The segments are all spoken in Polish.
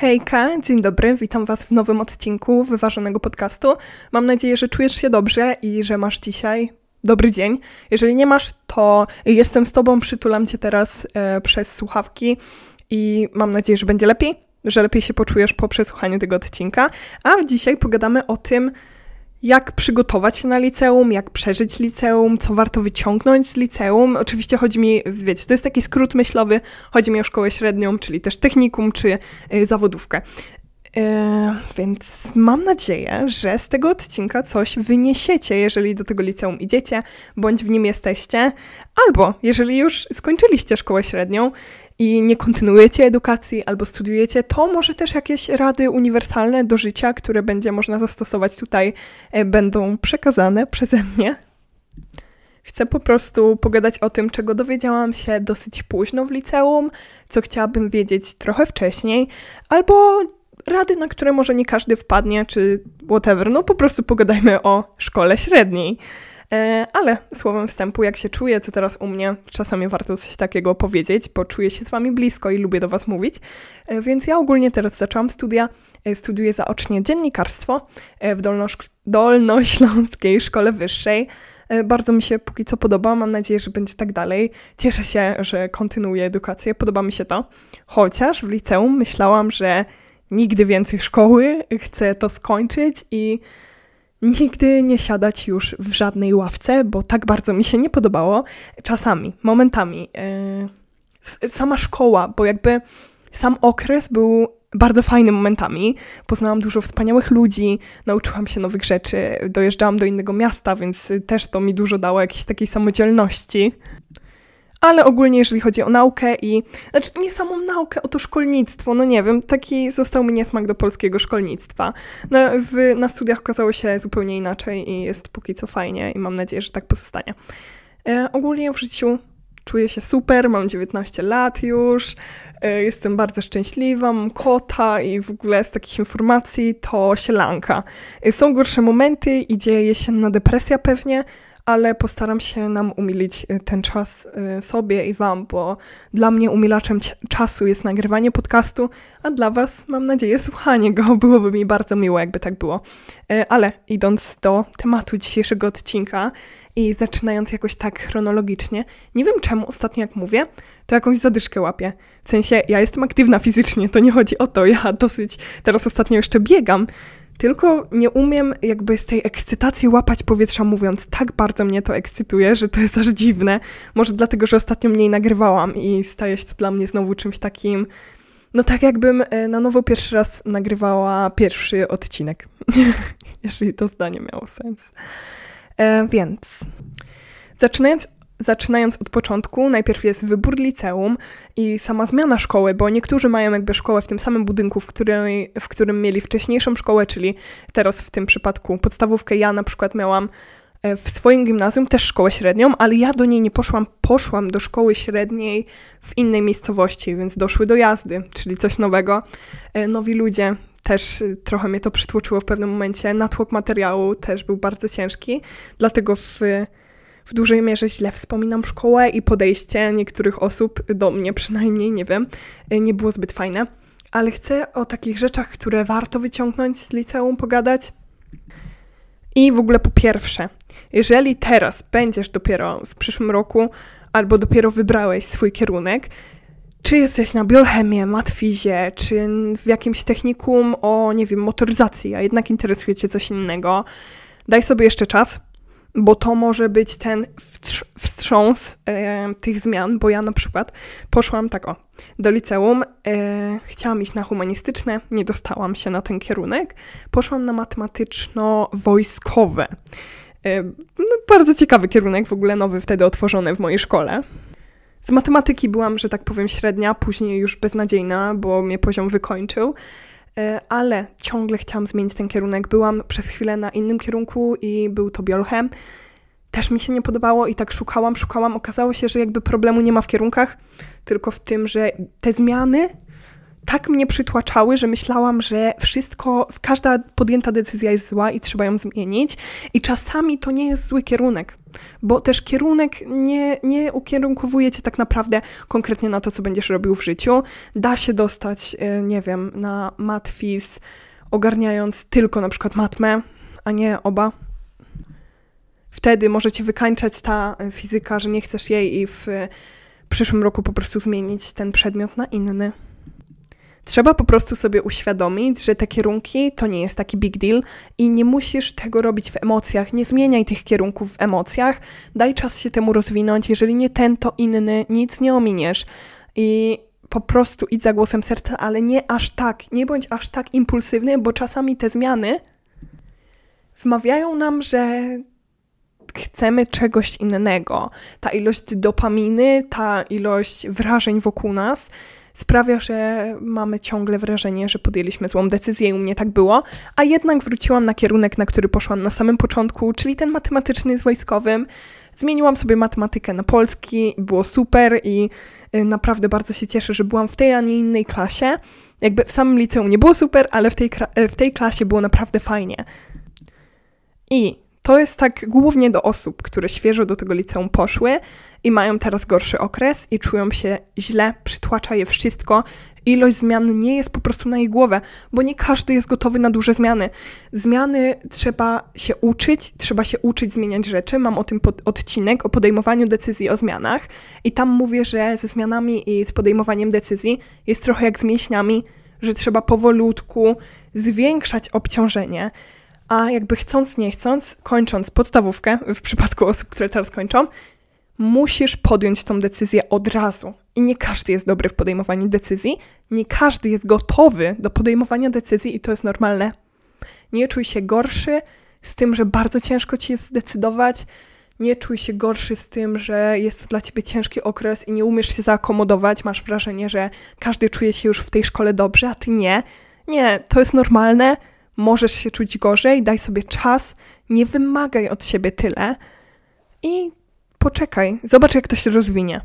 Hejka, dzień dobry, witam Was w nowym odcinku Wyważonego Podcastu. Mam nadzieję, że czujesz się dobrze i że masz dzisiaj dobry dzień. Jeżeli nie masz, to jestem z Tobą, przytulam Cię teraz e, przez słuchawki i mam nadzieję, że będzie lepiej, że lepiej się poczujesz po przesłuchaniu tego odcinka. A dzisiaj pogadamy o tym, jak przygotować się na liceum, jak przeżyć liceum, co warto wyciągnąć z liceum. Oczywiście chodzi mi, wiecie, to jest taki skrót myślowy, chodzi mi o szkołę średnią, czyli też technikum czy y, zawodówkę. E, więc mam nadzieję, że z tego odcinka coś wyniesiecie, jeżeli do tego liceum idziecie, bądź w nim jesteście, albo jeżeli już skończyliście szkołę średnią i nie kontynuujecie edukacji albo studiujecie, to może też jakieś rady uniwersalne do życia, które będzie można zastosować tutaj, e, będą przekazane przeze mnie. Chcę po prostu pogadać o tym, czego dowiedziałam się dosyć późno w liceum, co chciałabym wiedzieć trochę wcześniej, albo rady, na które może nie każdy wpadnie, czy whatever. No po prostu pogadajmy o szkole średniej. E, ale słowem wstępu, jak się czuję, co teraz u mnie, czasami warto coś takiego powiedzieć, bo czuję się z wami blisko i lubię do was mówić. E, więc ja ogólnie teraz zaczęłam studia, e, studiuję zaocznie dziennikarstwo w Dolnośląskiej Szkole Wyższej. Bardzo mi się póki co podoba, mam nadzieję, że będzie tak dalej. Cieszę się, że kontynuuję edukację, podoba mi się to. Chociaż w liceum myślałam, że nigdy więcej szkoły, chcę to skończyć i nigdy nie siadać już w żadnej ławce, bo tak bardzo mi się nie podobało. Czasami, momentami. Yy, sama szkoła, bo jakby sam okres był bardzo fajny momentami. Poznałam dużo wspaniałych ludzi, nauczyłam się nowych rzeczy, dojeżdżałam do innego miasta, więc też to mi dużo dało jakiejś takiej samodzielności ale ogólnie jeżeli chodzi o naukę i, znaczy nie samą naukę, o to szkolnictwo, no nie wiem, taki został mi niesmak do polskiego szkolnictwa. No, w, na studiach okazało się zupełnie inaczej i jest póki co fajnie i mam nadzieję, że tak pozostanie. E, ogólnie w życiu czuję się super, mam 19 lat już, e, jestem bardzo szczęśliwa, mam kota i w ogóle z takich informacji to sielanka. E, są gorsze momenty i dzieje się na depresja pewnie, ale postaram się nam umilić y, ten czas y, sobie i Wam, bo dla mnie umilaczem czasu jest nagrywanie podcastu, a dla Was mam nadzieję słuchanie go. Byłoby mi bardzo miło, jakby tak było. Y, ale idąc do tematu dzisiejszego odcinka i zaczynając jakoś tak chronologicznie, nie wiem czemu ostatnio jak mówię, to jakąś zadyszkę łapię. W sensie ja jestem aktywna fizycznie, to nie chodzi o to, ja dosyć teraz ostatnio jeszcze biegam, tylko nie umiem jakby z tej ekscytacji łapać powietrza mówiąc, tak bardzo mnie to ekscytuje, że to jest aż dziwne. Może dlatego, że ostatnio mniej nagrywałam i staje się to dla mnie znowu czymś takim, no tak jakbym e, na nowo pierwszy raz nagrywała pierwszy odcinek. Jeżeli to zdanie miało sens. E, więc zaczynając zaczynając od początku, najpierw jest wybór liceum i sama zmiana szkoły, bo niektórzy mają jakby szkołę w tym samym budynku, w, której, w którym mieli wcześniejszą szkołę, czyli teraz w tym przypadku podstawówkę. Ja na przykład miałam e, w swoim gimnazjum też szkołę średnią, ale ja do niej nie poszłam, poszłam do szkoły średniej w innej miejscowości, więc doszły do jazdy, czyli coś nowego. E, nowi ludzie, też e, trochę mnie to przytłoczyło w pewnym momencie. Natłok materiału też był bardzo ciężki, dlatego w w dużej mierze źle wspominam szkołę i podejście niektórych osób do mnie przynajmniej, nie wiem, nie było zbyt fajne. Ale chcę o takich rzeczach, które warto wyciągnąć z liceum, pogadać. I w ogóle po pierwsze, jeżeli teraz będziesz dopiero w przyszłym roku albo dopiero wybrałeś swój kierunek, czy jesteś na biochemię, matfizie, czy w jakimś technikum o, nie wiem, motoryzacji, a jednak interesuje Cię coś innego, daj sobie jeszcze czas, bo to może być ten wstrząs e, tych zmian, bo ja na przykład poszłam tak o, do liceum, e, chciałam iść na humanistyczne, nie dostałam się na ten kierunek, poszłam na matematyczno-wojskowe. E, no, bardzo ciekawy kierunek, w ogóle nowy wtedy otworzony w mojej szkole. Z matematyki byłam, że tak powiem, średnia, później już beznadziejna, bo mnie poziom wykończył. E, ale ciągle chciałam zmienić ten kierunek. Byłam przez chwilę na innym kierunku i był to biolchem. Też mi się nie podobało i tak szukałam, szukałam. Okazało się, że jakby problemu nie ma w kierunkach, tylko w tym, że te zmiany tak mnie przytłaczały, że myślałam, że wszystko, każda podjęta decyzja jest zła i trzeba ją zmienić. I czasami to nie jest zły kierunek. Bo też kierunek nie, nie ukierunkowuje cię tak naprawdę konkretnie na to, co będziesz robił w życiu. Da się dostać, e, nie wiem, na matwiz, ogarniając tylko na przykład matmę, a nie oba. Wtedy możecie wykańczać ta e, fizyka, że nie chcesz jej i w przyszłym roku po prostu zmienić ten przedmiot na inny. Trzeba po prostu sobie uświadomić, że te kierunki to nie jest taki big deal i nie musisz tego robić w emocjach. Nie zmieniaj tych kierunków w emocjach. Daj czas się temu rozwinąć. Jeżeli nie ten, to inny, nic nie ominiesz. I po prostu idź za głosem serca, ale nie aż tak. Nie bądź aż tak impulsywny, bo czasami te zmiany wmawiają nam, że chcemy czegoś innego. Ta ilość dopaminy, ta ilość wrażeń wokół nas sprawia, że mamy ciągle wrażenie, że podjęliśmy złą decyzję i u mnie tak było, a jednak wróciłam na kierunek, na który poszłam na samym początku, czyli ten matematyczny z wojskowym. Zmieniłam sobie matematykę na polski, było super i y, naprawdę bardzo się cieszę, że byłam w tej, a nie innej klasie. Jakby w samym liceum nie było super, ale w tej, w tej klasie było naprawdę fajnie. I to jest tak głównie do osób, które świeżo do tego liceum poszły i mają teraz gorszy okres i czują się źle, przytłacza je wszystko. Ilość zmian nie jest po prostu na ich głowę, bo nie każdy jest gotowy na duże zmiany. Zmiany trzeba się uczyć, trzeba się uczyć zmieniać rzeczy. Mam o tym odcinek o podejmowaniu decyzji o zmianach i tam mówię, że ze zmianami i z podejmowaniem decyzji jest trochę jak z mięśniami, że trzeba powolutku zwiększać obciążenie a jakby chcąc, nie chcąc, kończąc podstawówkę, w przypadku osób, które teraz kończą, musisz podjąć tą decyzję od razu. I nie każdy jest dobry w podejmowaniu decyzji, nie każdy jest gotowy do podejmowania decyzji i to jest normalne. Nie czuj się gorszy z tym, że bardzo ciężko ci jest zdecydować, nie czuj się gorszy z tym, że jest to dla ciebie ciężki okres i nie umiesz się zaakomodować, masz wrażenie, że każdy czuje się już w tej szkole dobrze, a ty nie. Nie, to jest normalne możesz się czuć gorzej, daj sobie czas, nie wymagaj od siebie tyle i poczekaj, zobacz jak to się rozwinie.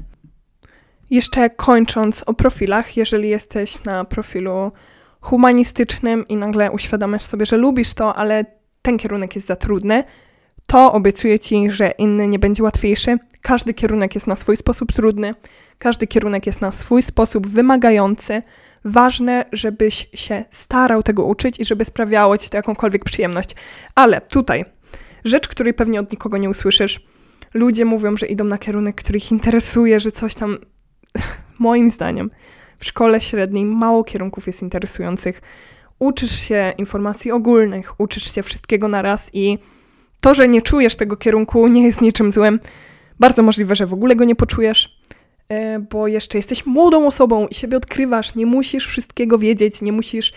Jeszcze kończąc o profilach, jeżeli jesteś na profilu humanistycznym i nagle uświadamiasz sobie, że lubisz to, ale ten kierunek jest za trudny, to obiecuję ci, że inny nie będzie łatwiejszy. Każdy kierunek jest na swój sposób trudny, każdy kierunek jest na swój sposób wymagający, ważne, żebyś się starał tego uczyć i żeby sprawiało ci to jakąkolwiek przyjemność. Ale tutaj, rzecz, której pewnie od nikogo nie usłyszysz, ludzie mówią, że idą na kierunek, który ich interesuje, że coś tam. Moim zdaniem, w szkole średniej mało kierunków jest interesujących. Uczysz się informacji ogólnych, uczysz się wszystkiego na raz i to, że nie czujesz tego kierunku, nie jest niczym złym. Bardzo możliwe, że w ogóle go nie poczujesz. E, bo jeszcze jesteś młodą osobą i siebie odkrywasz, nie musisz wszystkiego wiedzieć, nie musisz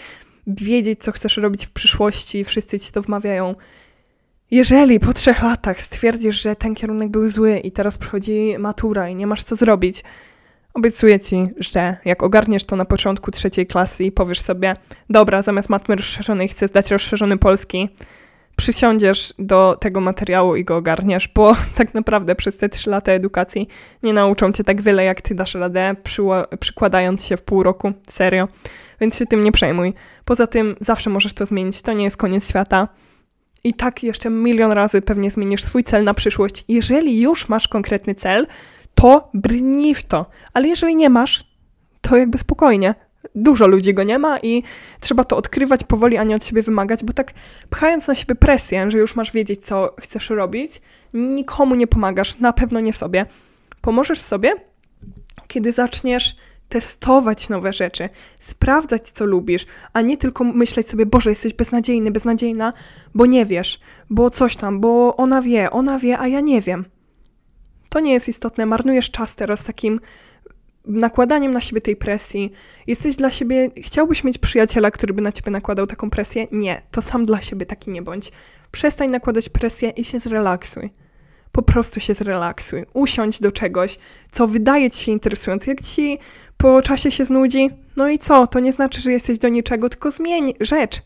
wiedzieć, co chcesz robić w przyszłości, wszyscy ci to wmawiają. Jeżeli po trzech latach stwierdzisz, że ten kierunek był zły i teraz przychodzi matura i nie masz co zrobić, obiecuję ci, że jak ogarniesz to na początku trzeciej klasy i powiesz sobie, dobra, zamiast matmy rozszerzonej chcę zdać rozszerzony polski, przysiądziesz do tego materiału i go ogarniesz, bo tak naprawdę przez te trzy lata edukacji nie nauczą cię tak wiele, jak ty dasz radę, przykładając się w pół roku. Serio. Więc się tym nie przejmuj. Poza tym zawsze możesz to zmienić. To nie jest koniec świata. I tak jeszcze milion razy pewnie zmienisz swój cel na przyszłość. Jeżeli już masz konkretny cel, to brnij w to. Ale jeżeli nie masz, to jakby spokojnie dużo ludzi go nie ma i trzeba to odkrywać powoli, a nie od siebie wymagać, bo tak pchając na siebie presję, że już masz wiedzieć, co chcesz robić, nikomu nie pomagasz, na pewno nie sobie. Pomożesz sobie, kiedy zaczniesz testować nowe rzeczy, sprawdzać, co lubisz, a nie tylko myśleć sobie, Boże, jesteś beznadziejny, beznadziejna, bo nie wiesz, bo coś tam, bo ona wie, ona wie, a ja nie wiem. To nie jest istotne, marnujesz czas teraz takim nakładaniem na siebie tej presji. Jesteś dla siebie, chciałbyś mieć przyjaciela, który by na ciebie nakładał taką presję? Nie, to sam dla siebie taki nie bądź. Przestań nakładać presję i się zrelaksuj. Po prostu się zrelaksuj. Usiądź do czegoś, co wydaje ci się interesujące. Jak ci po czasie się znudzi, no i co? To nie znaczy, że jesteś do niczego, tylko zmień rzecz.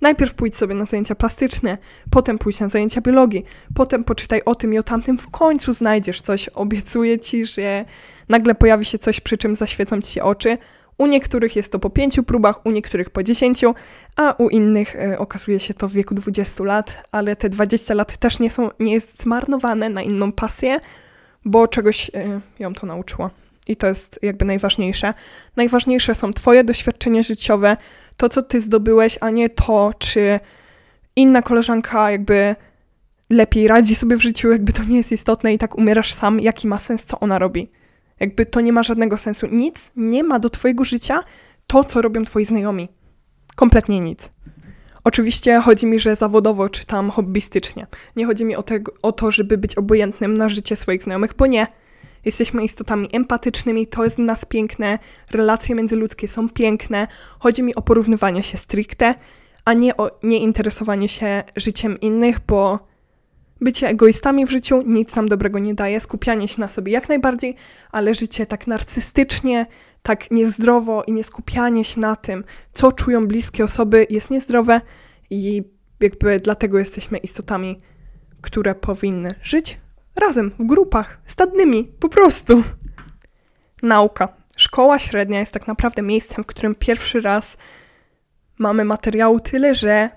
Najpierw pójdź sobie na zajęcia plastyczne, potem pójdź na zajęcia biologii, potem poczytaj o tym i o tamtym, w końcu znajdziesz coś. Obiecuję ci, że nagle pojawi się coś, przy czym zaświecą ci się oczy. U niektórych jest to po pięciu próbach, u niektórych po dziesięciu, a u innych y, okazuje się to w wieku 20 lat, ale te 20 lat też nie, są, nie jest zmarnowane na inną pasję, bo czegoś y, ją to nauczyło. I to jest jakby najważniejsze. Najważniejsze są Twoje doświadczenia życiowe, to co Ty zdobyłeś, a nie to, czy inna koleżanka jakby lepiej radzi sobie w życiu, jakby to nie jest istotne i tak umierasz sam, jaki ma sens, co ona robi. Jakby to nie ma żadnego sensu. Nic nie ma do Twojego życia to, co robią Twoi znajomi. Kompletnie nic. Oczywiście chodzi mi, że zawodowo czy tam hobbystycznie. Nie chodzi mi o, te, o to, żeby być obojętnym na życie swoich znajomych, bo nie. Jesteśmy istotami empatycznymi, to jest nas piękne, relacje międzyludzkie są piękne. Chodzi mi o porównywanie się stricte, a nie o nieinteresowanie się życiem innych, bo bycie egoistami w życiu nic nam dobrego nie daje, skupianie się na sobie jak najbardziej, ale życie tak narcystycznie, tak niezdrowo i nie skupianie się na tym, co czują bliskie osoby, jest niezdrowe i jakby dlatego jesteśmy istotami, które powinny żyć razem, w grupach, stadnymi, po prostu. Nauka. Szkoła średnia jest tak naprawdę miejscem, w którym pierwszy raz mamy materiału tyle, że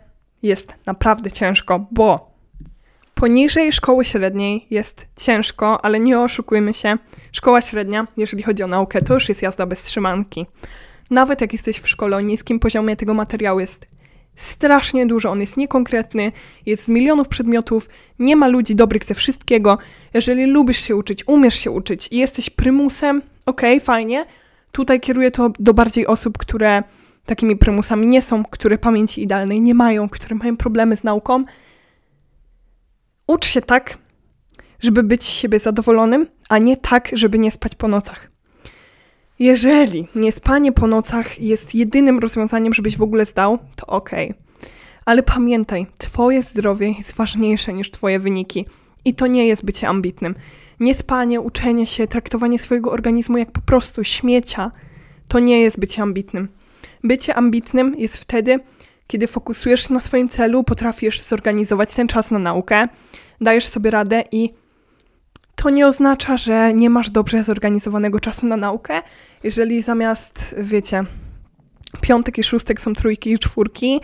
jest naprawdę ciężko, bo poniżej szkoły średniej jest ciężko, ale nie oszukujmy się. Szkoła średnia, jeżeli chodzi o naukę, to już jest jazda bez trzymanki. Nawet jak jesteś w szkole o niskim poziomie, tego materiału jest strasznie dużo, on jest niekonkretny, jest z milionów przedmiotów, nie ma ludzi dobrych ze wszystkiego. Jeżeli lubisz się uczyć, umiesz się uczyć i jesteś prymusem, okej, okay, fajnie. Tutaj kieruję to do bardziej osób, które takimi prymusami nie są, które pamięci idealnej nie mają, które mają problemy z nauką. Ucz się tak, żeby być z siebie zadowolonym, a nie tak, żeby nie spać po nocach. Jeżeli niespanie po nocach jest jedynym rozwiązaniem, żebyś w ogóle zdał, to okej. Okay. Ale pamiętaj, twoje zdrowie jest ważniejsze niż twoje wyniki. I to nie jest bycie ambitnym. Niespanie, uczenie się, traktowanie swojego organizmu jak po prostu śmiecia, to nie jest bycie ambitnym. Bycie ambitnym jest wtedy, kiedy fokusujesz się na swoim celu, potrafisz zorganizować ten czas na naukę, dajesz sobie radę i to nie oznacza, że nie masz dobrze zorganizowanego czasu na naukę, jeżeli zamiast, wiecie, piątek i szóstek są trójki i czwórki,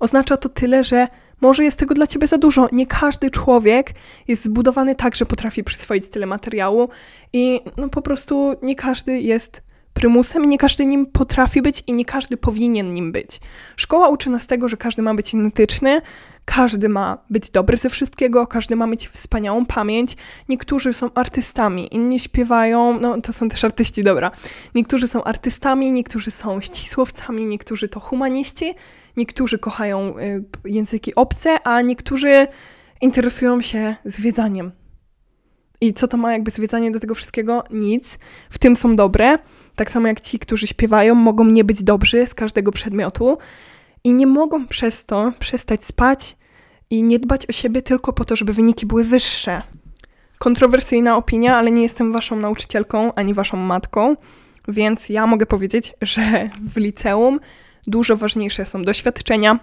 oznacza to tyle, że może jest tego dla ciebie za dużo. Nie każdy człowiek jest zbudowany tak, że potrafi przyswoić tyle materiału i no po prostu nie każdy jest prymusem i nie każdy nim potrafi być i nie każdy powinien nim być. Szkoła uczy nas tego, że każdy ma być identyczny, każdy ma być dobry ze wszystkiego, każdy ma mieć wspaniałą pamięć. Niektórzy są artystami, inni śpiewają, no to są też artyści, dobra. Niektórzy są artystami, niektórzy są ścisłowcami, niektórzy to humaniści, niektórzy kochają y, języki obce, a niektórzy interesują się zwiedzaniem. I co to ma jakby zwiedzanie do tego wszystkiego? Nic. W tym są dobre. Tak samo jak ci, którzy śpiewają, mogą nie być dobrzy z każdego przedmiotu i nie mogą przez to przestać spać i nie dbać o siebie tylko po to, żeby wyniki były wyższe. Kontrowersyjna opinia, ale nie jestem waszą nauczycielką ani waszą matką, więc ja mogę powiedzieć, że w liceum dużo ważniejsze są doświadczenia,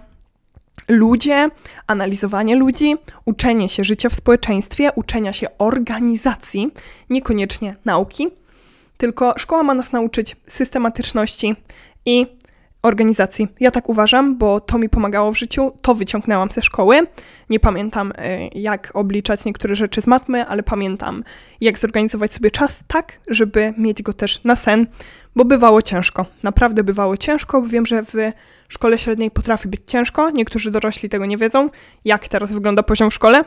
ludzie, analizowanie ludzi, uczenie się życia w społeczeństwie, uczenia się organizacji, niekoniecznie nauki. Tylko szkoła ma nas nauczyć systematyczności i organizacji. Ja tak uważam, bo to mi pomagało w życiu, to wyciągnęłam ze szkoły. Nie pamiętam, y, jak obliczać niektóre rzeczy z matmy, ale pamiętam, jak zorganizować sobie czas tak, żeby mieć go też na sen, bo bywało ciężko. Naprawdę bywało ciężko, bo wiem, że w szkole średniej potrafi być ciężko. Niektórzy dorośli tego nie wiedzą, jak teraz wygląda poziom w szkole.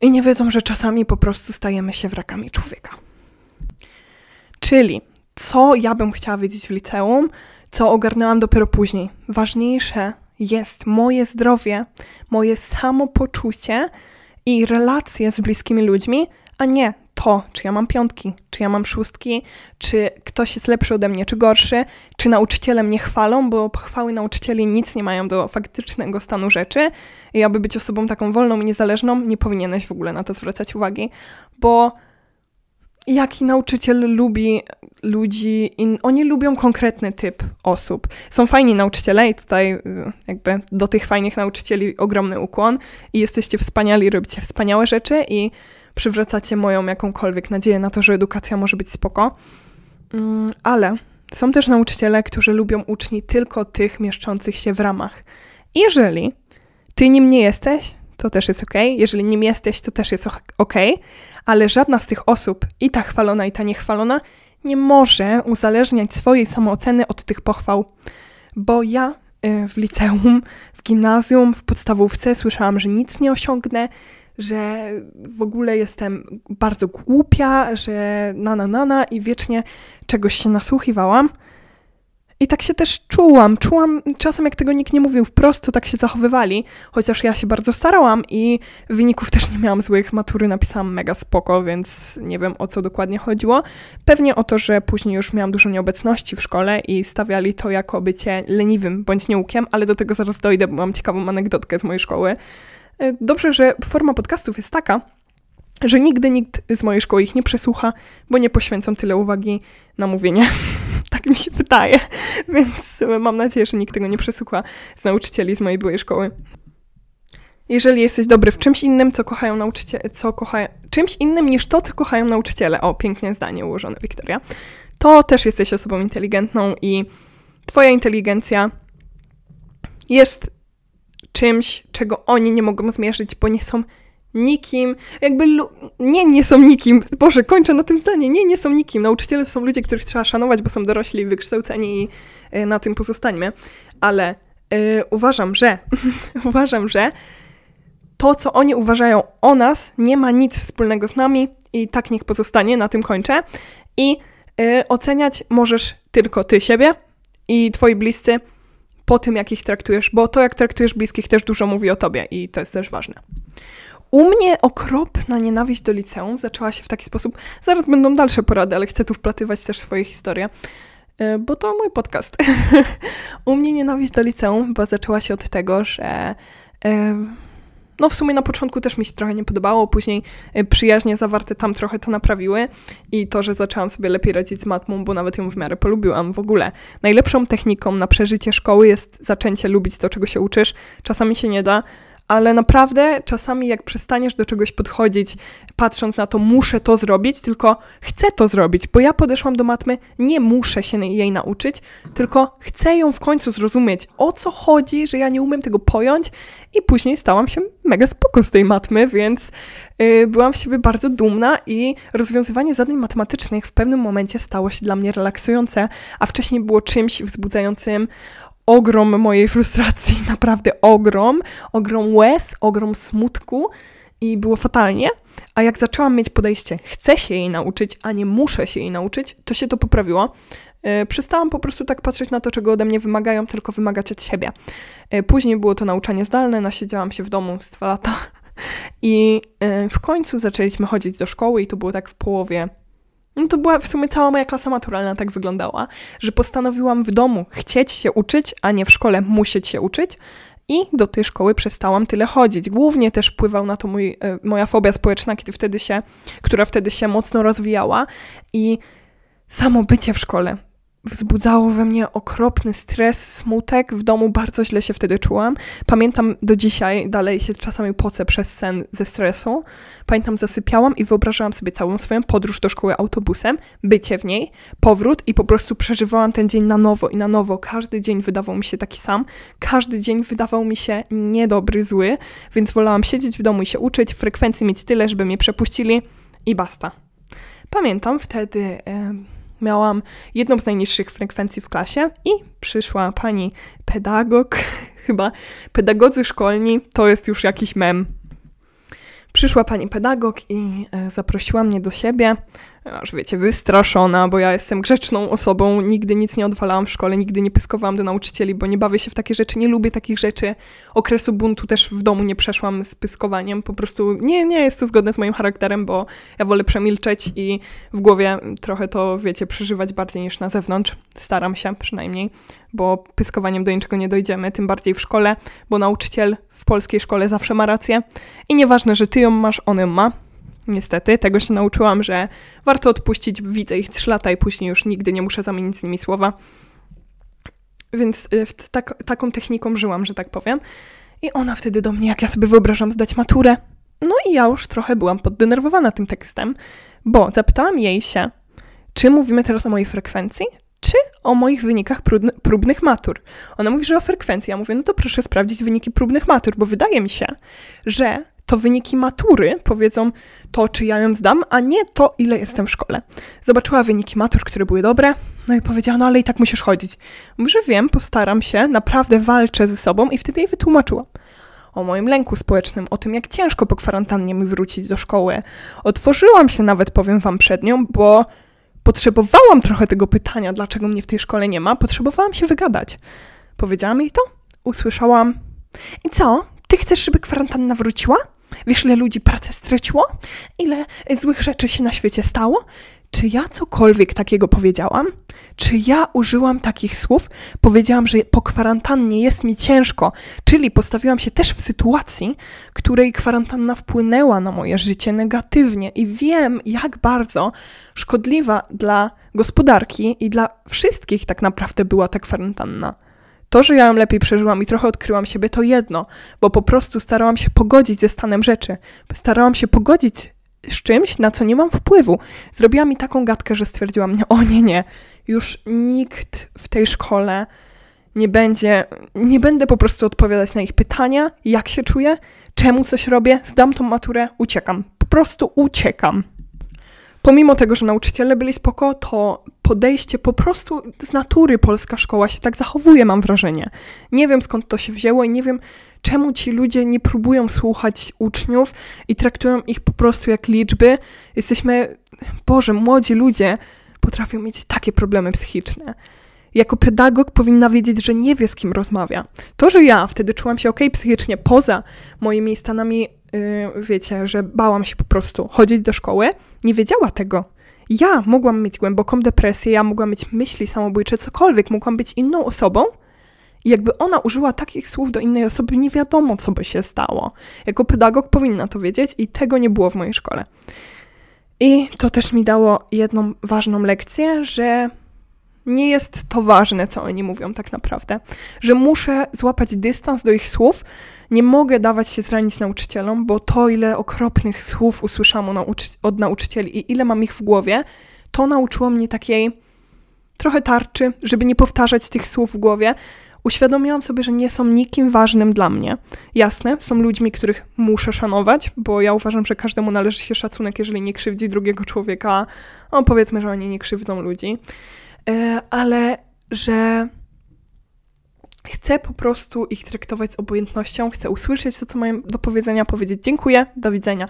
I nie wiedzą, że czasami po prostu stajemy się wrakami człowieka. Czyli co ja bym chciała wiedzieć w liceum, co ogarnęłam dopiero później. Ważniejsze jest moje zdrowie, moje samopoczucie i relacje z bliskimi ludźmi, a nie to, czy ja mam piątki, czy ja mam szóstki, czy ktoś jest lepszy ode mnie, czy gorszy, czy nauczyciele mnie chwalą, bo pochwały nauczycieli nic nie mają do faktycznego stanu rzeczy. I aby być osobą taką wolną i niezależną, nie powinieneś w ogóle na to zwracać uwagi, bo jaki nauczyciel lubi ludzi, in, oni lubią konkretny typ osób. Są fajni nauczyciele i tutaj y, jakby do tych fajnych nauczycieli ogromny ukłon i jesteście wspaniali, robicie wspaniałe rzeczy i przywracacie moją jakąkolwiek nadzieję na to, że edukacja może być spoko. Mm, ale są też nauczyciele, którzy lubią uczniów tylko tych mieszczących się w ramach. Jeżeli ty nim nie jesteś, to też jest ok. Jeżeli nim jesteś, to też jest ok, ale żadna z tych osób, i ta chwalona, i ta niechwalona, nie może uzależniać swojej samooceny od tych pochwał. Bo ja y, w liceum, w gimnazjum, w podstawówce słyszałam, że nic nie osiągnę, że w ogóle jestem bardzo głupia, że na na na na i wiecznie czegoś się nasłuchiwałam. I tak się też czułam. Czułam czasem, jak tego nikt nie mówił wprost, to tak się zachowywali, chociaż ja się bardzo starałam i wyników też nie miałam złych. Matury napisałam mega spoko, więc nie wiem o co dokładnie chodziło. Pewnie o to, że później już miałam dużo nieobecności w szkole i stawiali to jako bycie leniwym bądź nieukiem, ale do tego zaraz dojdę, bo mam ciekawą anegdotkę z mojej szkoły. E, dobrze, że forma podcastów jest taka, że nigdy nikt z mojej szkoły ich nie przesłucha, bo nie poświęcam tyle uwagi na mówienie. tak mi się wydaje. Więc mam nadzieję, że nikt tego nie przesłucha z nauczycieli z mojej byłej szkoły. Jeżeli jesteś dobry w czymś innym, co kochają nauczyciele, co kochają, czymś innym niż to, co kochają nauczyciele, o, pięknie zdanie ułożone, Wiktoria, to też jesteś osobą inteligentną i twoja inteligencja jest czymś, czego oni nie mogą zmierzyć, bo nie są nikim, jakby nie, nie są nikim. Boże, kończę na tym zdanie. Nie, nie są nikim. Nauczyciele są ludzie, których trzeba szanować, bo są dorośli, wykształceni i y, na tym pozostańmy. Ale y, uważam, że uważam, że to, co oni uważają o nas, nie ma nic wspólnego z nami i tak niech pozostanie, na tym kończę. I y, oceniać możesz tylko ty siebie i twoi bliscy po tym, jak ich traktujesz, bo to, jak traktujesz bliskich, też dużo mówi o tobie i to jest też ważne. U mnie okropna nienawiść do liceum zaczęła się w taki sposób. Zaraz będą dalsze porady, ale chcę tu wplatywać też swoje historie, e, bo to mój podcast. U mnie nienawiść do liceum bo zaczęła się od tego, że. No, w sumie na początku też mi się trochę nie podobało, później e, przyjaźnie zawarte tam trochę to naprawiły i to, że zaczęłam sobie lepiej radzić z matmą, bo nawet ją w miarę polubiłam w ogóle. Najlepszą techniką na przeżycie szkoły jest zaczęcie lubić to, czego się uczysz. Czasami się nie da, ale naprawdę czasami jak przestaniesz do czegoś podchodzić, patrząc na to, muszę to zrobić, tylko chcę to zrobić, bo ja podeszłam do matmy, nie muszę się jej nauczyć, tylko chcę ją w końcu zrozumieć, o co chodzi, że ja nie umiem tego pojąć i później stałam się mega spoko z tej matmy, więc yy, byłam w siebie bardzo dumna i rozwiązywanie zadań matematycznych w pewnym momencie stało się dla mnie relaksujące, a wcześniej było czymś wzbudzającym ogrom mojej frustracji, naprawdę ogrom, ogrom łez, ogrom smutku i było fatalnie. A jak zaczęłam mieć podejście, chcę się jej nauczyć, a nie muszę się jej nauczyć, to się to poprawiło. Yy, przestałam po prostu tak patrzeć na to, czego ode mnie wymagają, tylko wymagać od siebie. Yy, później było to nauczanie zdalne, nasiedziałam się w domu z dwa lata i yy, w końcu zaczęliśmy chodzić do szkoły i to było tak w połowie no to była w sumie cała moja klasa maturalna tak wyglądała, że postanowiłam w domu chcieć się uczyć, a nie w szkole musieć się uczyć. I do tej szkoły przestałam tyle chodzić. Głównie też wpływał na to mój, e, moja fobia społeczna, kiedy wtedy się, która wtedy się mocno rozwijała i samo bycie w szkole wzbudzało we mnie okropny stres, smutek. W domu bardzo źle się wtedy czułam. Pamiętam do dzisiaj, dalej się czasami pocę przez sen ze stresu. Pamiętam, zasypiałam i wyobrażałam sobie całą swoją podróż do szkoły autobusem, bycie w niej, powrót i po prostu przeżywałam ten dzień na nowo i na nowo. Każdy dzień wydawał mi się taki sam. Każdy dzień wydawał mi się niedobry, zły, więc wolałam siedzieć w domu i się uczyć, frekwencji mieć tyle, żeby mnie przepuścili i basta. Pamiętam wtedy... Yy miałam jedną z najniższych frekwencji w klasie i przyszła pani pedagog, chyba pedagodzy szkolni, to jest już jakiś mem. Przyszła pani pedagog i e, zaprosiła mnie do siebie aż wiecie, wystraszona, bo ja jestem grzeczną osobą, nigdy nic nie odwalałam w szkole, nigdy nie pyskowałam do nauczycieli, bo nie bawię się w takie rzeczy, nie lubię takich rzeczy. Okresu buntu też w domu nie przeszłam z pyskowaniem, po prostu nie, nie jest to zgodne z moim charakterem, bo ja wolę przemilczeć i w głowie trochę to, wiecie, przeżywać bardziej niż na zewnątrz. Staram się przynajmniej, bo pyskowaniem do niczego nie dojdziemy, tym bardziej w szkole, bo nauczyciel w polskiej szkole zawsze ma rację i nieważne, że ty ją masz, on ją ma, Niestety, tego się nauczyłam, że warto odpuścić, widzę ich trzy lata i później już nigdy nie muszę zamienić z nimi słowa. Więc y, tak, taką techniką żyłam, że tak powiem. I ona wtedy do mnie, jak ja sobie wyobrażam zdać maturę. No i ja już trochę byłam poddenerwowana tym tekstem, bo zapytałam jej się, czy mówimy teraz o mojej frekwencji, czy o moich wynikach próbnych matur. Ona mówi, że o frekwencji. Ja mówię, no to proszę sprawdzić wyniki próbnych matur, bo wydaje mi się, że to wyniki matury powiedzą to, czy ja ją zdam, a nie to, ile jestem w szkole. Zobaczyła wyniki matur, które były dobre, no i powiedziała, no ale i tak musisz chodzić. Mówię, wiem, postaram się, naprawdę walczę ze sobą i wtedy jej wytłumaczyłam o moim lęku społecznym, o tym, jak ciężko po kwarantannie mi wrócić do szkoły. Otworzyłam się nawet, powiem wam, przed nią, bo potrzebowałam trochę tego pytania, dlaczego mnie w tej szkole nie ma. Potrzebowałam się wygadać. Powiedziałam jej to, usłyszałam. I co? Ty chcesz, żeby kwarantanna wróciła? Wiesz, ile ludzi pracę straciło? Ile złych rzeczy się na świecie stało? Czy ja cokolwiek takiego powiedziałam? Czy ja użyłam takich słów? Powiedziałam, że po kwarantannie jest mi ciężko, czyli postawiłam się też w sytuacji, której kwarantanna wpłynęła na moje życie negatywnie i wiem, jak bardzo szkodliwa dla gospodarki i dla wszystkich tak naprawdę była ta kwarantanna. To, że ja ją lepiej przeżyłam i trochę odkryłam siebie, to jedno, bo po prostu starałam się pogodzić ze stanem rzeczy. Starałam się pogodzić z czymś, na co nie mam wpływu. Zrobiła mi taką gadkę, że stwierdziłam, o nie, nie, już nikt w tej szkole nie będzie, nie będę po prostu odpowiadać na ich pytania, jak się czuję, czemu coś robię, zdam tą maturę, uciekam. Po prostu uciekam. Pomimo tego, że nauczyciele byli spoko, to podejście po prostu z natury polska szkoła się tak zachowuje, mam wrażenie. Nie wiem skąd to się wzięło i nie wiem, czemu ci ludzie nie próbują słuchać uczniów i traktują ich po prostu jak liczby. Jesteśmy, Boże, młodzi ludzie potrafią mieć takie problemy psychiczne. Jako pedagog powinna wiedzieć, że nie wie z kim rozmawia. To, że ja wtedy czułam się ok psychicznie poza moimi stanami, wiecie, że bałam się po prostu chodzić do szkoły, nie wiedziała tego. Ja mogłam mieć głęboką depresję, ja mogłam mieć myśli samobójcze, cokolwiek, mogłam być inną osobą, i jakby ona użyła takich słów do innej osoby, nie wiadomo, co by się stało. Jako pedagog powinna to wiedzieć i tego nie było w mojej szkole. I to też mi dało jedną ważną lekcję, że nie jest to ważne, co oni mówią tak naprawdę. Że muszę złapać dystans do ich słów, nie mogę dawać się zranić nauczycielom, bo to, ile okropnych słów usłyszałam od nauczycieli i ile mam ich w głowie, to nauczyło mnie takiej trochę tarczy, żeby nie powtarzać tych słów w głowie, uświadomiłam sobie, że nie są nikim ważnym dla mnie. Jasne, są ludźmi, których muszę szanować, bo ja uważam, że każdemu należy się szacunek, jeżeli nie krzywdzi drugiego człowieka. No, powiedzmy, że oni nie krzywdzą ludzi. E, ale że chcę po prostu ich traktować z obojętnością, chcę usłyszeć to, co mają do powiedzenia, powiedzieć dziękuję, do widzenia.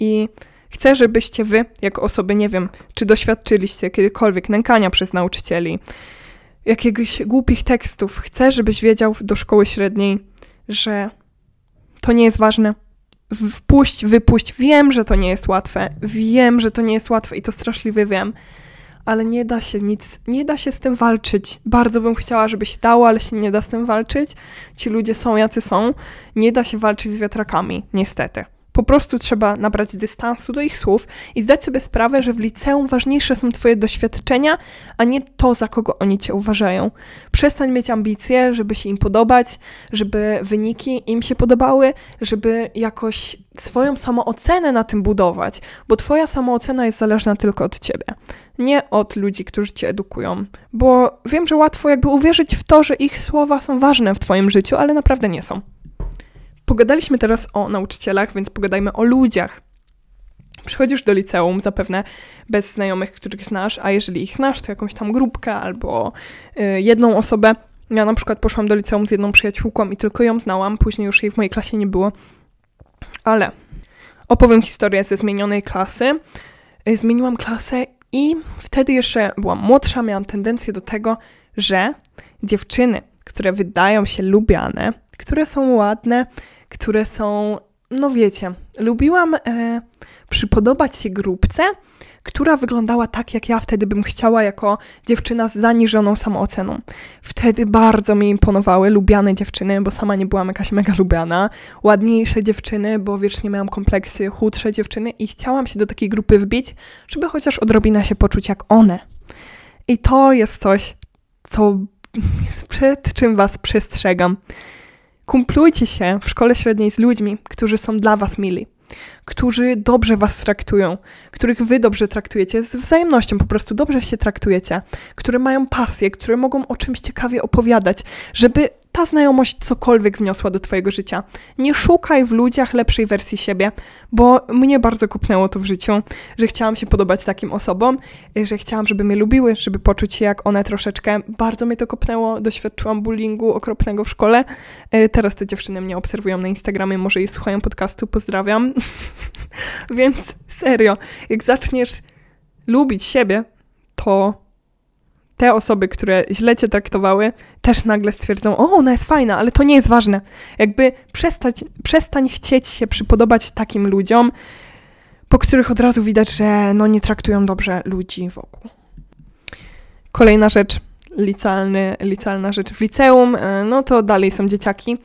I chcę, żebyście wy, jako osoby, nie wiem, czy doświadczyliście kiedykolwiek nękania przez nauczycieli, jakiegoś głupich tekstów. Chcę, żebyś wiedział do szkoły średniej, że to nie jest ważne. Wpuść, wypuść. Wiem, że to nie jest łatwe. Wiem, że to nie jest łatwe i to straszliwie wiem. Ale nie da się nic, nie da się z tym walczyć. Bardzo bym chciała, żeby się dało, ale się nie da z tym walczyć. Ci ludzie są, jacy są. Nie da się walczyć z wiatrakami, niestety. Po prostu trzeba nabrać dystansu do ich słów i zdać sobie sprawę, że w liceum ważniejsze są Twoje doświadczenia, a nie to, za kogo oni Cię uważają. Przestań mieć ambicje, żeby się im podobać, żeby wyniki im się podobały, żeby jakoś swoją samoocenę na tym budować, bo Twoja samoocena jest zależna tylko od Ciebie, nie od ludzi, którzy Cię edukują. Bo wiem, że łatwo jakby uwierzyć w to, że ich słowa są ważne w Twoim życiu, ale naprawdę nie są. Pogadaliśmy teraz o nauczycielach, więc pogadajmy o ludziach. Przychodzisz do liceum zapewne bez znajomych, których znasz, a jeżeli ich znasz, to jakąś tam grupkę albo y, jedną osobę. Ja na przykład poszłam do liceum z jedną przyjaciółką i tylko ją znałam, później już jej w mojej klasie nie było. Ale opowiem historię ze zmienionej klasy. Y, zmieniłam klasę i wtedy jeszcze byłam młodsza, miałam tendencję do tego, że dziewczyny, które wydają się lubiane, które są ładne, które są, no wiecie, lubiłam e, przypodobać się grupce, która wyglądała tak, jak ja wtedy bym chciała, jako dziewczyna z zaniżoną samooceną. Wtedy bardzo mi imponowały lubiane dziewczyny, bo sama nie byłam jakaś mega lubiana, ładniejsze dziewczyny, bo wiecznie miałam kompleksy, chudsze dziewczyny i chciałam się do takiej grupy wbić, żeby chociaż odrobinę się poczuć jak one. I to jest coś, co przed czym was przestrzegam. Kumplujcie się w szkole średniej z ludźmi, którzy są dla was mili. którzy dobrze was traktują, których wy dobrze traktujecie, z wzajemnością po prostu dobrze się traktujecie, które mają pasję, które mogą o czymś ciekawie opowiadać, żeby ta znajomość cokolwiek wniosła do Twojego życia. Nie szukaj w ludziach lepszej wersji siebie, bo mnie bardzo kupnęło to w życiu, że chciałam się podobać takim osobom, że chciałam, żeby mnie lubiły, żeby poczuć się jak one troszeczkę. Bardzo mnie to kopnęło, doświadczyłam bullyingu okropnego w szkole. E, teraz te dziewczyny mnie obserwują na Instagramie, może i słuchają podcastu, pozdrawiam. Więc serio, jak zaczniesz lubić siebie, to te osoby, które źle cię traktowały, też nagle stwierdzą, o, ona jest fajna, ale to nie jest ważne. Jakby przestać, przestań chcieć się przypodobać takim ludziom, po których od razu widać, że no nie traktują dobrze ludzi wokół. Kolejna rzecz, licealny, licealna rzecz w liceum, e, no to dalej są dzieciaki.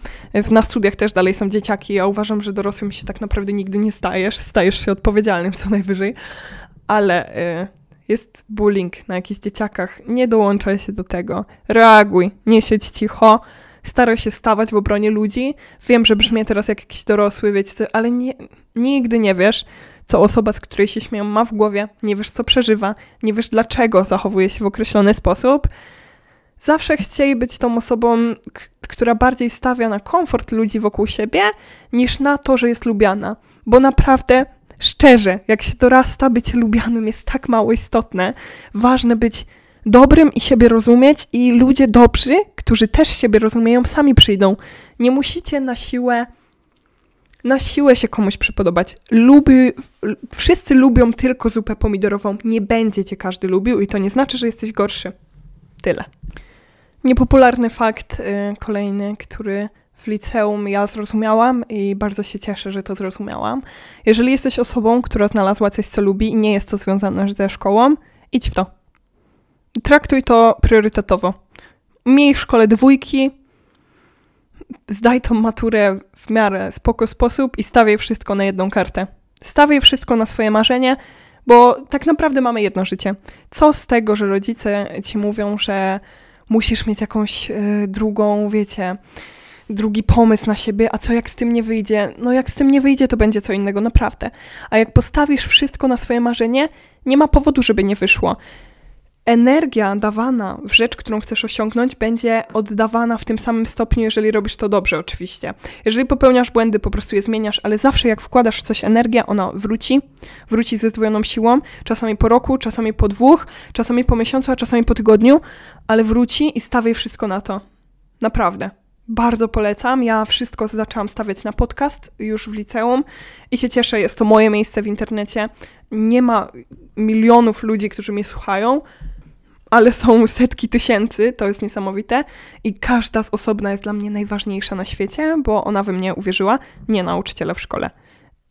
Na studiach też dalej są dzieciaki. Ja uważam, że dorosłym się tak naprawdę nigdy nie stajesz. Stajesz się odpowiedzialnym co najwyżej, ale... Yy, jest bullying na jakichś dzieciakach, nie dołączaj się do tego. Reaguj, nie siedź cicho, staraj się stawać w obronie ludzi. Wiem, że brzmię teraz jak jakiś dorosły, wiecie, ale nie, nigdy nie wiesz, co osoba, z której się śmieją, ma w głowie, nie wiesz, co przeżywa, nie wiesz, dlaczego zachowuje się w określony sposób. Zawsze chcieli być tą osobą, która bardziej stawia na komfort ludzi wokół siebie, niż na to, że jest lubiana. Bo naprawdę Szczerze, jak się dorasta, bycie lubianym jest tak mało istotne. Ważne być dobrym i siebie rozumieć, i ludzie dobrzy, którzy też siebie rozumieją, sami przyjdą. Nie musicie na siłę na siłę się komuś przypodobać. Lubi, wszyscy lubią tylko zupę pomidorową. Nie będzie cię każdy lubił i to nie znaczy, że jesteś gorszy. Tyle. Niepopularny fakt y, kolejny, który w liceum ja zrozumiałam i bardzo się cieszę, że to zrozumiałam. Jeżeli jesteś osobą, która znalazła coś, co lubi i nie jest to związane ze szkołą, idź w to. Traktuj to priorytetowo. Miej w szkole dwójki, zdaj tą maturę w miarę spoko sposób i stawiaj wszystko na jedną kartę. Stawiaj wszystko na swoje marzenie, bo tak naprawdę mamy jedno życie. Co z tego, że rodzice ci mówią, że musisz mieć jakąś y, drugą, wiecie, drugi pomysł na siebie, a co jak z tym nie wyjdzie? No jak z tym nie wyjdzie, to będzie co innego, naprawdę. A jak postawisz wszystko na swoje marzenie, nie ma powodu, żeby nie wyszło. Energia dawana w rzecz, którą chcesz osiągnąć, będzie oddawana w tym samym stopniu, jeżeli robisz to dobrze, oczywiście. Jeżeli popełniasz błędy, po prostu je zmieniasz, ale zawsze jak wkładasz w coś energię, ona wróci, wróci ze zdwojoną siłą, czasami po roku, czasami po dwóch, czasami po miesiącu, a czasami po tygodniu, ale wróci i stawiaj wszystko na to. Naprawdę. Bardzo polecam. Ja wszystko zaczęłam stawiać na podcast już w liceum i się cieszę, jest to moje miejsce w internecie. Nie ma milionów ludzi, którzy mnie słuchają, ale są setki tysięcy, to jest niesamowite. I każda z osobna jest dla mnie najważniejsza na świecie, bo ona we mnie uwierzyła, nie nauczyciela w szkole.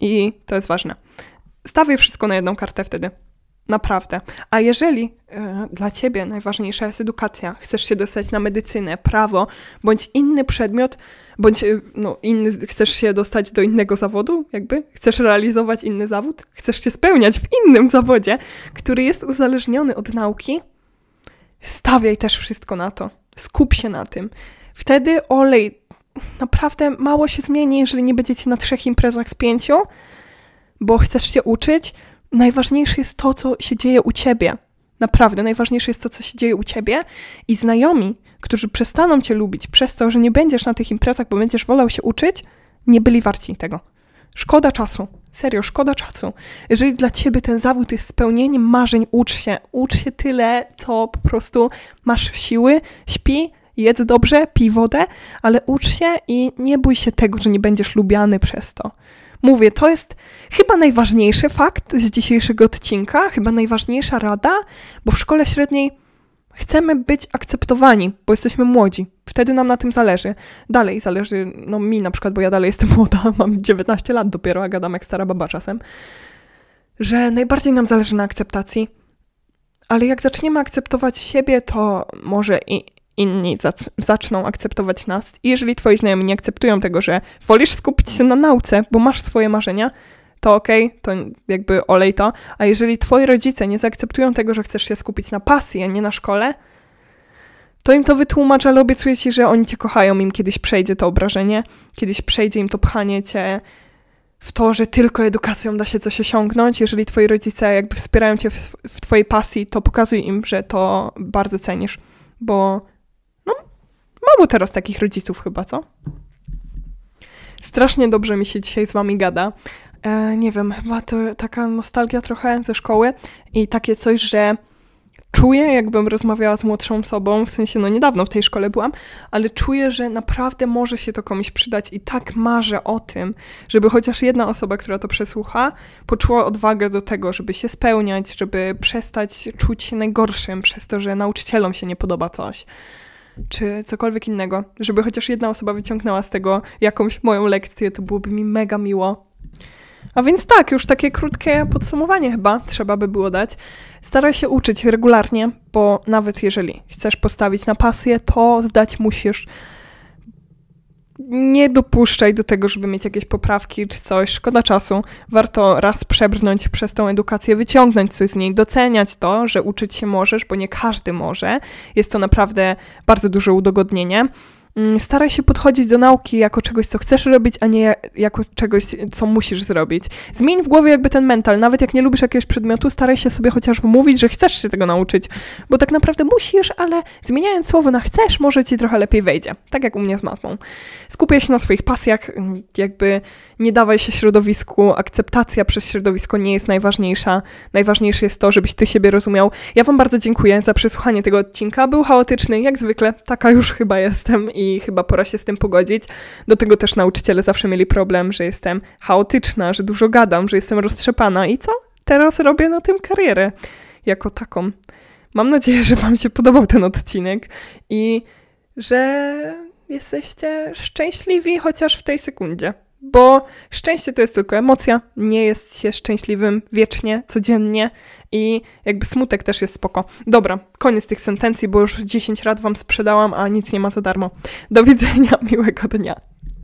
I to jest ważne. Stawię wszystko na jedną kartę wtedy. Naprawdę. A jeżeli y, dla ciebie najważniejsza jest edukacja, chcesz się dostać na medycynę, prawo, bądź inny przedmiot, bądź y, no, inny, chcesz się dostać do innego zawodu, jakby, chcesz realizować inny zawód, chcesz się spełniać w innym zawodzie, który jest uzależniony od nauki, stawiaj też wszystko na to. Skup się na tym. Wtedy olej naprawdę mało się zmieni, jeżeli nie będziecie na trzech imprezach z pięciu, bo chcesz się uczyć, najważniejsze jest to, co się dzieje u ciebie. Naprawdę, najważniejsze jest to, co się dzieje u ciebie i znajomi, którzy przestaną cię lubić przez to, że nie będziesz na tych imprezach, bo będziesz wolał się uczyć, nie byli warci tego. Szkoda czasu. Serio, szkoda czasu. Jeżeli dla ciebie ten zawód jest spełnieniem marzeń, ucz się. Ucz się tyle, co po prostu masz siły, śpi, jedz dobrze, pij wodę, ale ucz się i nie bój się tego, że nie będziesz lubiany przez to. Mówię, to jest chyba najważniejszy fakt z dzisiejszego odcinka, chyba najważniejsza rada, bo w szkole średniej chcemy być akceptowani, bo jesteśmy młodzi. Wtedy nam na tym zależy. Dalej zależy, no mi na przykład, bo ja dalej jestem młoda, mam 19 lat dopiero, a gadam jak stara baba czasem, że najbardziej nam zależy na akceptacji. Ale jak zaczniemy akceptować siebie, to może i inni zaczną akceptować nas. I jeżeli twoi znajomi nie akceptują tego, że wolisz skupić się na nauce, bo masz swoje marzenia, to okej, okay, to jakby olej to. A jeżeli twoi rodzice nie zaakceptują tego, że chcesz się skupić na pasji, a nie na szkole, to im to wytłumacz, ale obiecuję ci, że oni cię kochają, im kiedyś przejdzie to obrażenie, kiedyś przejdzie im to pchanie cię w to, że tylko edukacją da się coś osiągnąć. Jeżeli twoi rodzice jakby wspierają cię w, w twojej pasji, to pokazuj im, że to bardzo cenisz, bo mało teraz takich rodziców chyba, co? Strasznie dobrze mi się dzisiaj z wami gada. E, nie wiem, chyba to taka nostalgia trochę ze szkoły i takie coś, że czuję, jakbym rozmawiała z młodszą osobą, w sensie, no niedawno w tej szkole byłam, ale czuję, że naprawdę może się to komuś przydać i tak marzę o tym, żeby chociaż jedna osoba, która to przesłucha, poczuła odwagę do tego, żeby się spełniać, żeby przestać czuć się najgorszym przez to, że nauczycielom się nie podoba coś czy cokolwiek innego, żeby chociaż jedna osoba wyciągnęła z tego jakąś moją lekcję, to byłoby mi mega miło. A więc tak, już takie krótkie podsumowanie chyba trzeba by było dać. Staraj się uczyć regularnie, bo nawet jeżeli chcesz postawić na pasję, to zdać musisz. Nie dopuszczaj do tego, żeby mieć jakieś poprawki czy coś. Szkoda czasu. Warto raz przebrnąć przez tą edukację, wyciągnąć coś z niej, doceniać to, że uczyć się możesz, bo nie każdy może. Jest to naprawdę bardzo duże udogodnienie. Mm, staraj się podchodzić do nauki jako czegoś, co chcesz robić, a nie jako czegoś, co musisz zrobić. Zmień w głowie jakby ten mental. Nawet jak nie lubisz jakiegoś przedmiotu, staraj się sobie chociaż wmówić, że chcesz się tego nauczyć, bo tak naprawdę musisz, ale zmieniając słowo na chcesz, może ci trochę lepiej wejdzie. Tak jak u mnie z matmą. Skupiaj się na swoich pasjach, jakby nie dawaj się środowisku. Akceptacja przez środowisko nie jest najważniejsza. Najważniejsze jest to, żebyś ty siebie rozumiał. Ja wam bardzo dziękuję za przesłuchanie tego odcinka. Był chaotyczny, jak zwykle. Taka już chyba jestem i chyba pora się z tym pogodzić. Do tego też nauczyciele zawsze mieli problem, że jestem chaotyczna, że dużo gadam, że jestem roztrzepana i co? Teraz robię na tym karierę jako taką. Mam nadzieję, że Wam się podobał ten odcinek i że jesteście szczęśliwi chociaż w tej sekundzie. Bo szczęście to jest tylko emocja, nie jest się szczęśliwym wiecznie, codziennie i jakby smutek też jest spoko. Dobra, koniec tych sentencji, bo już 10 lat wam sprzedałam, a nic nie ma za darmo. Do widzenia, miłego dnia.